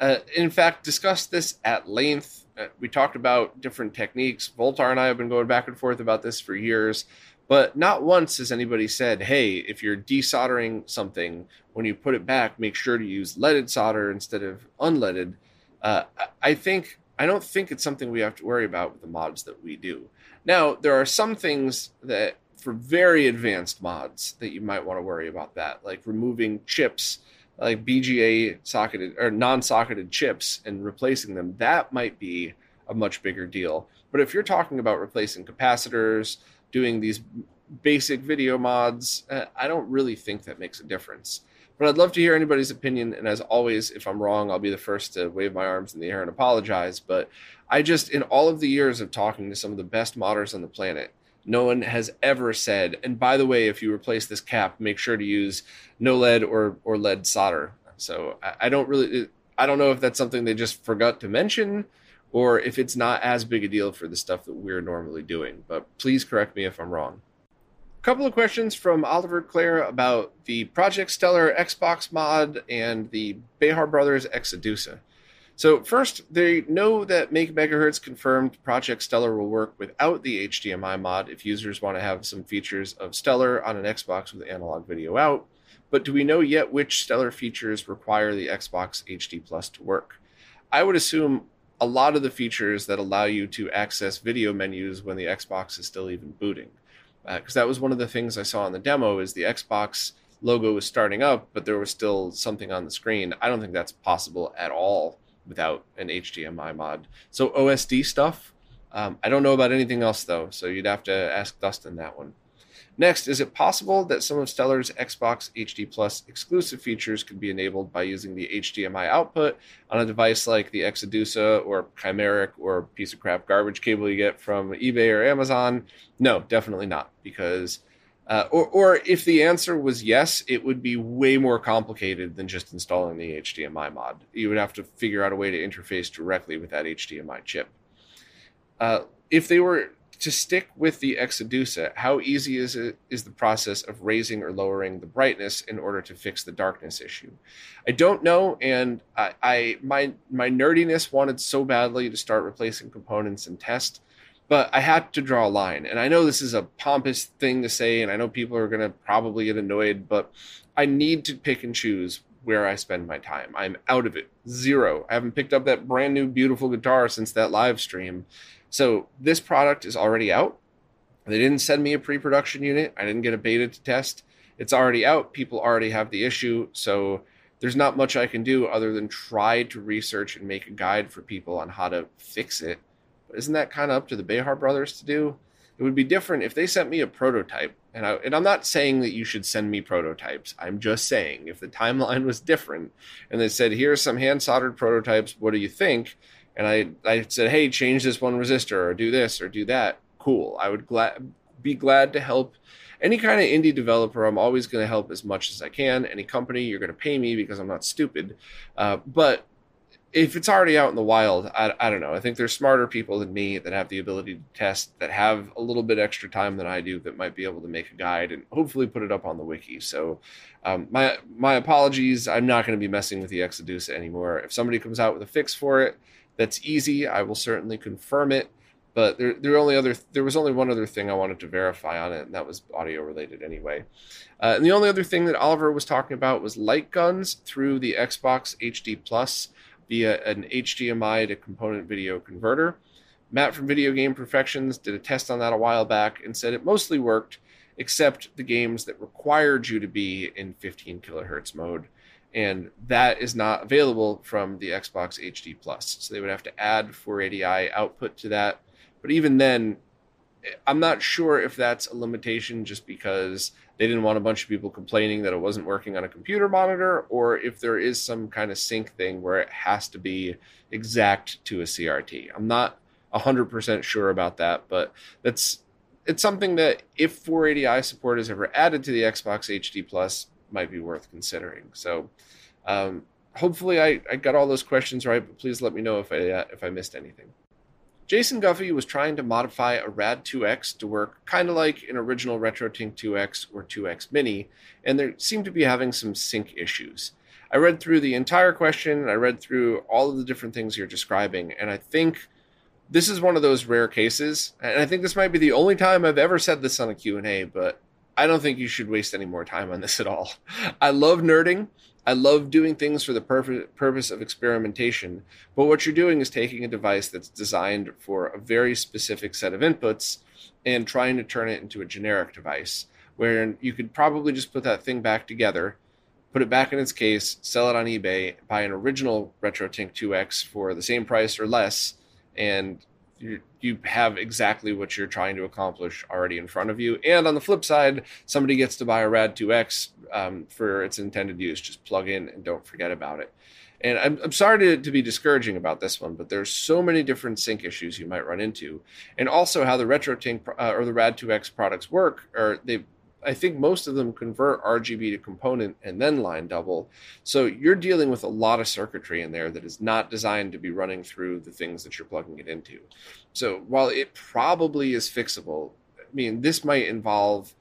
uh, in fact, discussed this at length. Uh, we talked about different techniques. Voultar and I have been going back and forth about this for years, but not once has anybody said, hey, if you're desoldering something, when you put it back, make sure to use leaded solder instead of unleaded. Uh, I think I don't think it's something we have to worry about with the mods that we do. Now, there are some things that for very advanced mods that you might want to worry about that, like removing chips, like BGA socketed or non-socketed chips and replacing them. That might be a much bigger deal. But if you're talking about replacing capacitors, doing these basic video mods, uh, I don't really think that makes a difference. But I'd love to hear anybody's opinion. And as always, if I'm wrong, I'll be the first to wave my arms in the air and apologize. But I just, in all of the years of talking to some of the best modders on the planet, no one has ever said, and by the way, if you replace this cap, make sure to use no lead or, or lead solder. So I, I don't really, I don't know if that's something they just forgot to mention or if it's not as big a deal for the stuff that we're normally doing. But please correct me if I'm wrong A couple of questions from Oliver Clare about the Project Stellar Xbox mod and the Behar Brothers Exadusa. So first, they know that Make Megahertz confirmed Project Stellar will work without the HDMI mod if users want to have some features of Stellar on an Xbox with analog video out. But do we know yet which Stellar features require the Xbox HD Plus to work? I would assume a lot of the features that allow you to access video menus when the Xbox is still even booting because uh, that was one of the things I saw in the demo is the Xbox logo was starting up, but there was still something on the screen. I don't think that's possible at all without an HDMI mod. So OSD stuff, um, I don't know about anything else though, so you'd have to ask Dustin that one. Next, is it possible that some of Stellar's Xbox HD Plus exclusive features could be enabled by using the HDMI output on a device like the Exadusa or Chimeric or piece of crap garbage cable you get from eBay or Amazon? No, definitely not. Because, uh, or, or if the answer was yes, it would be way more complicated than just installing the HDMI mod. You would have to figure out a way to interface directly with that HDMI chip. Uh, if they were to stick with the Exadusa, how easy is it is the process of raising or lowering the brightness in order to fix the darkness issue? I don't know, and I, I my my nerdiness wanted so badly to start replacing components and test, but I had to draw a line. And I know this is a pompous thing to say, and I know people are gonna probably get annoyed, but I need to pick and choose where I spend my time. I'm out of it. Zero. I haven't picked up that brand new beautiful guitar since that live stream so this product is already out. They didn't send me a pre-production unit. I didn't get a beta to test. It's already out. People already have the issue. So there's not much I can do other than try to research and make a guide for people on how to fix it. Isn't that kind of up to the Behar brothers to do? It would be different if they sent me a prototype. And, I, and I'm not saying that you should send me prototypes. I'm just saying if the timeline was different and they said, here's some hand soldered prototypes, what do you think? and I, I said, hey, change this one resistor or do this or do that, cool. I would glad be glad to help any kind of indie developer. I'm always going to help as much as I can. Any company, you're going to pay me because I'm not stupid. Uh, but if it's already out in the wild, I, I don't know. I think there's smarter people than me that have the ability to test, that have a little bit extra time than I do, that might be able to make a guide and hopefully put it up on the wiki. So, um, my my apologies. I'm not going to be messing with the Exodus anymore. If somebody comes out with a fix for it, that's easy. I will certainly confirm it. But there, there only other there was only one other thing I wanted to verify on it, and that was audio related anyway. Uh, and the only other thing that Oliver was talking about was light guns through the Xbox HD Plus via an HDMI to component video converter. Matt from Video Game Perfections did a test on that a while back and said it mostly worked, except the games that required you to be in 15 kilohertz mode and that is not available from the Xbox HD Plus. So they would have to add 480i output to that. But even then, I'm not sure if that's a limitation just because they didn't want a bunch of people complaining that it wasn't working on a computer monitor, or if there is some kind of sync thing where it has to be exact to a CRT. I'm not 100% sure about that, but that's it's something that if 480i support is ever added to the Xbox HD Plus, might be worth considering. So, um, hopefully, I, I got all those questions right, but please let me know if I uh, if I missed anything. Jason Guffey was trying to modify a RAD 2X to work kind of like an original RetroTink 2X or 2X Mini, and there seemed to be having some sync issues. I read through the entire question, I read through all of the different things you're describing, and I think this is one of those rare cases, and I think this might be the only time I've ever said this on a Q&A, but I don't think you should waste any more time on this at all. I love nerding. I love doing things for the purpose of experimentation, but what you're doing is taking a device that's designed for a very specific set of inputs and trying to turn it into a generic device where you could probably just put that thing back together, put it back in its case, sell it on eBay, buy an original RetroTink 2X for the same price or less, and you, you have exactly what you're trying to accomplish already in front of you. And on the flip side, somebody gets to buy a Rad 2X um, for its intended use. Just plug in and don't forget about it. And I'm, I'm sorry to, to be discouraging about this one, but there's so many different sync issues you might run into. And also how the RetroTink uh, or the Rad 2X products work, or they I think most of them convert RGB to component and then line double. So you're dealing with a lot of circuitry in there that is not designed to be running through the things that you're plugging it into. So while it probably is fixable, I mean, this might involve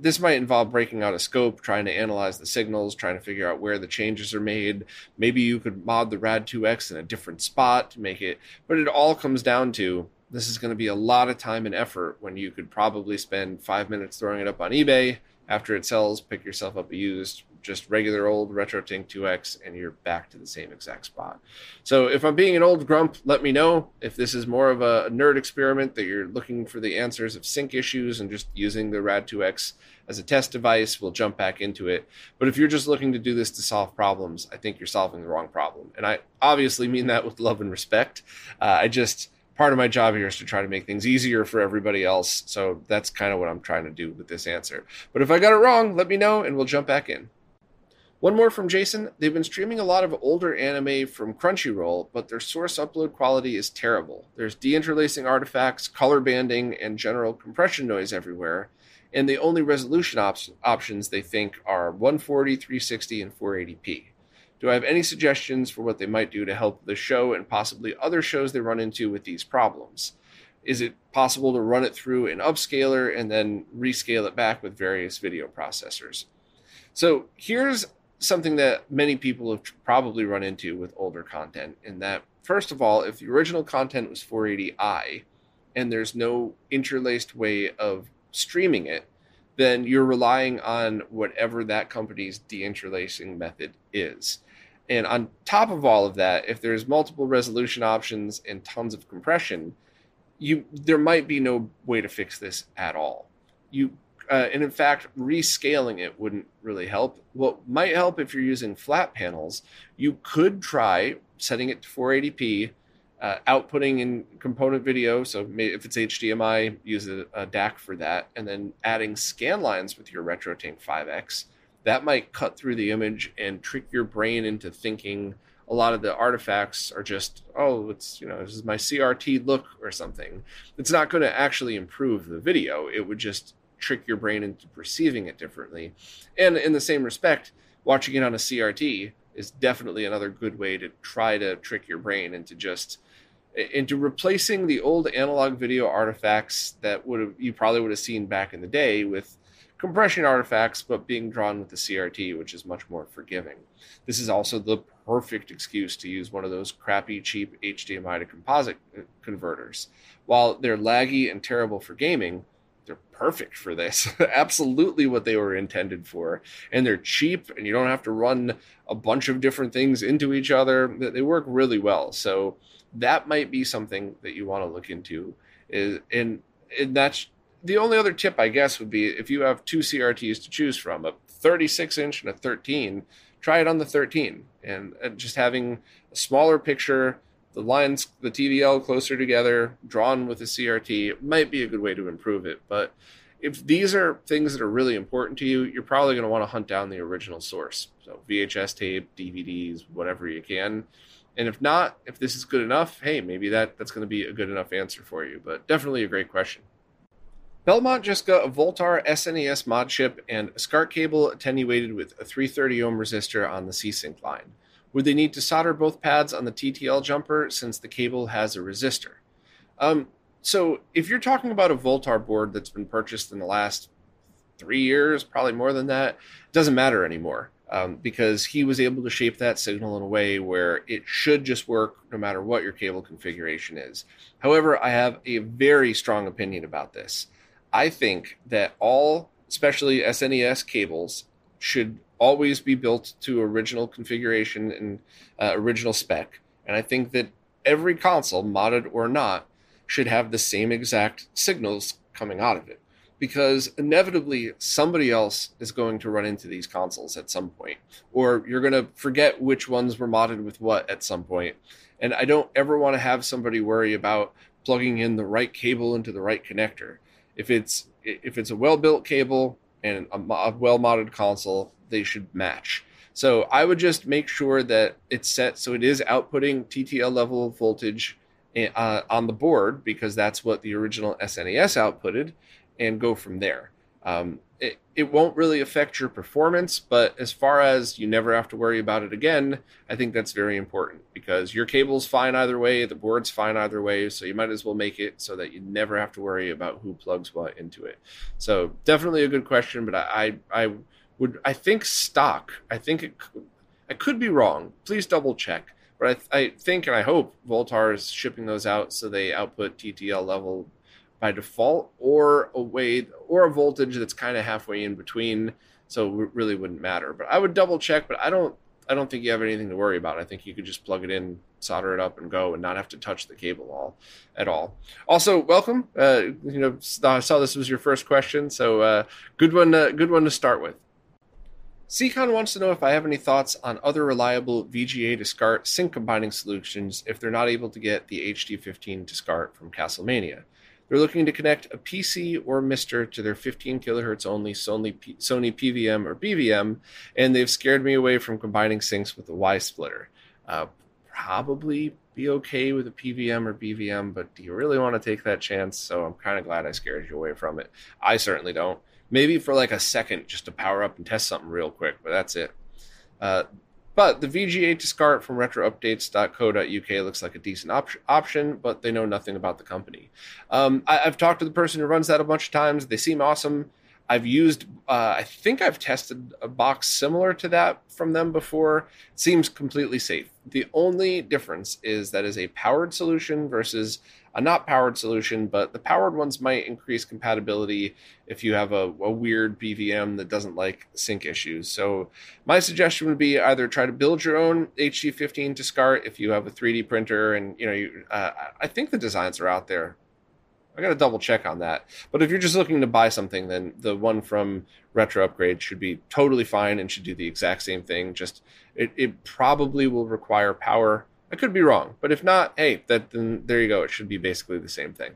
this might involve breaking out a scope, trying to analyze the signals, trying to figure out where the changes are made. Maybe you could mod the RAD2X in a different spot to make it, but it all comes down to this is going to be a lot of time and effort when you could probably spend five minutes throwing it up on eBay. After it sells, pick yourself up a used, just regular old retro RetroTink 2X, and you're back to the same exact spot. So if I'm being an old grump, let me know. If this is more of a nerd experiment that you're looking for the answers of sync issues and just using the Rad2X as a test device, we'll jump back into it. But if you're just looking to do this to solve problems, I think you're solving the wrong problem. And I obviously mean that with love and respect. Uh, I just part of my job here is to try to make things easier for everybody else. So that's kind of what I'm trying to do with this answer. But if I got it wrong, let me know and we'll jump back in. One more from Jason. They've been streaming a lot of older anime from Crunchyroll, but their source upload quality is terrible. There's deinterlacing artifacts, color banding, and general compression noise everywhere. And the only resolution op- options they think are 140, 360, and 480p. Do I have any suggestions for what they might do to help the show and possibly other shows they run into with these problems? Is it possible to run it through an upscaler and then rescale it back with various video processors? So here's something that many people have probably run into with older content in that first of all, if the original content was 480i and there's no interlaced way of streaming it, then you're relying on whatever that company's deinterlacing method is. And on top of all of that, if there's multiple resolution options and tons of compression, you there might be no way to fix this at all. You uh, and in fact, rescaling it wouldn't really help. What might help if you're using flat panels, you could try setting it to 480p, uh, outputting in component video. So if it's HDMI, use a, a DAC for that, and then adding scan lines with your RetroTink 5X that might cut through the image and trick your brain into thinking a lot of the artifacts are just oh it's you know this is my crt look or something. It's not going to actually improve the video. It would just trick your brain into perceiving it differently. And in the same respect watching it on a crt is definitely another good way to try to trick your brain into just into replacing the old analog video artifacts that would have you probably would have seen back in the day with compression artifacts, but being drawn with the CRT, which is much more forgiving. This is also the perfect excuse to use one of those crappy, cheap HDMI to composite uh, converters. While they're laggy and terrible for gaming, they're perfect for this. Absolutely what they were intended for. And they're cheap, and you don't have to run a bunch of different things into each other. They work really well. So that might be something that you want to look into. Is and, and that's the only other tip, I guess, would be if you have two CRTs to choose from, a 36 inch and a 13, try it on the 13. And, just having a smaller picture, the lines, the TVL closer together, drawn with a CRT might be a good way to improve it. But if these are things that are really important to you, you're probably going to want to hunt down the original source. So VHS tape, DVDs, whatever you can. And if not, if this is good enough, hey, maybe that that's going to be a good enough answer for you. But definitely a great question. Belmont just got a Voultar SNES mod chip and a SCART cable attenuated with a 330 ohm resistor on the C-Sync line. Would they need to solder both pads on the TTL jumper since the cable has a resistor? Um, so if you're talking about a Voultar board that's been purchased in the last three years, probably more than that, it doesn't matter anymore um, because he was able to shape that signal in a way where it should just work no matter what your cable configuration is. However, I have a very strong opinion about this. I think that all, especially SNES cables, should always be built to original configuration and uh, original spec. And I think that every console, modded or not, should have the same exact signals coming out of it because inevitably somebody else is going to run into these consoles at some point or you're going to forget which ones were modded with what at some point. point and i don't ever want to have somebody worry about plugging in the right cable into the right connector if it's if it's a well built cable and a, a well modded console they should match so i would just make sure that it's set so it is outputting ttl level voltage uh, on the board because that's what the original SNES outputted, and go from there. Um, it, it won't really affect your performance, but as far as you never have to worry about it again, I think that's very important because your cable's fine either way, the board's fine either way, so you might as well make it so that you never have to worry about who plugs what into it. So definitely a good question, but I I, I would I think stock. I think it, I could be wrong. Please double check. But I, I think and I hope Voultar is shipping those out so they output TTL level by default, or a way or a voltage that's kind of halfway in between. So it really wouldn't matter. But I would double check. But I don't I don't think you have anything to worry about. I think you could just plug it in, solder it up, and go, and not have to touch the cable all at all. Also, welcome. Uh, you know, I saw this was your first question, so uh, good one. Uh, good one to start with. Seacon wants to know if I have any thoughts on other reliable VGA to SCART sync combining solutions if they're not able to get the HD15 to SCART from Castlemania. They're looking to connect a PC or MiSTer to their 15 kilohertz only Sony, P- Sony PVM or BVM, and they've scared me away from combining syncs with a Y splitter. Uh, probably be okay with a PVM or BVM, but do you really want to take that chance? So I'm kind of glad I scared you away from it. I certainly don't maybe for like a second just to power up and test something real quick, but that's it. Uh, but the VGA to SCART from retroupgrades.co.uk looks like a decent op- option, but they know nothing about the company. Um, I- have talked to the person who runs that a bunch of times. They seem awesome. I've used, uh, I think I've tested a box similar to that from them before. It seems completely safe. The only difference is that is a powered solution versus a not powered solution, but the powered ones might increase compatibility if you have a, a, weird BVM that doesn't like sync issues. So my suggestion would be either try to build your own HD15 to SCART if you have a 3D printer, and you know, you, uh, I think the designs are out there. I got to double check on that. But if you're just looking to buy something, then the one from Retro Upgrade should be totally fine and should do the exact same thing. Just it, it probably will require power I could be wrong, but if not, hey, that then there you go. It should be basically the same thing.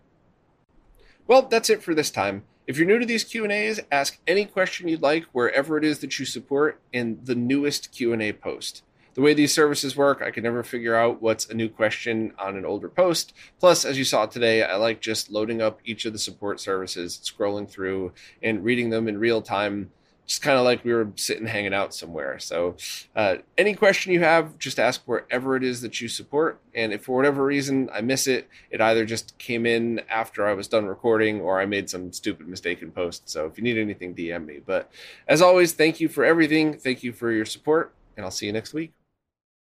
Well, that's it for this time. If you're new to these Q&As, ask any question you'd like wherever it is that you support in the newest Q&A post. The way these services work, I can never figure out what's a new question on an older post. Plus, as you saw today, I like just loading up each of the support services, scrolling through and reading them in real time just kind of like we were sitting hanging out somewhere. So, uh, any question you have, just ask wherever it is that you support. And if for whatever reason I miss it, it either just came in after I was done recording or I made some stupid mistaken post. So, if you need anything, DM me. But as always, thank you for everything. Thank you for your support, and I'll see you next week.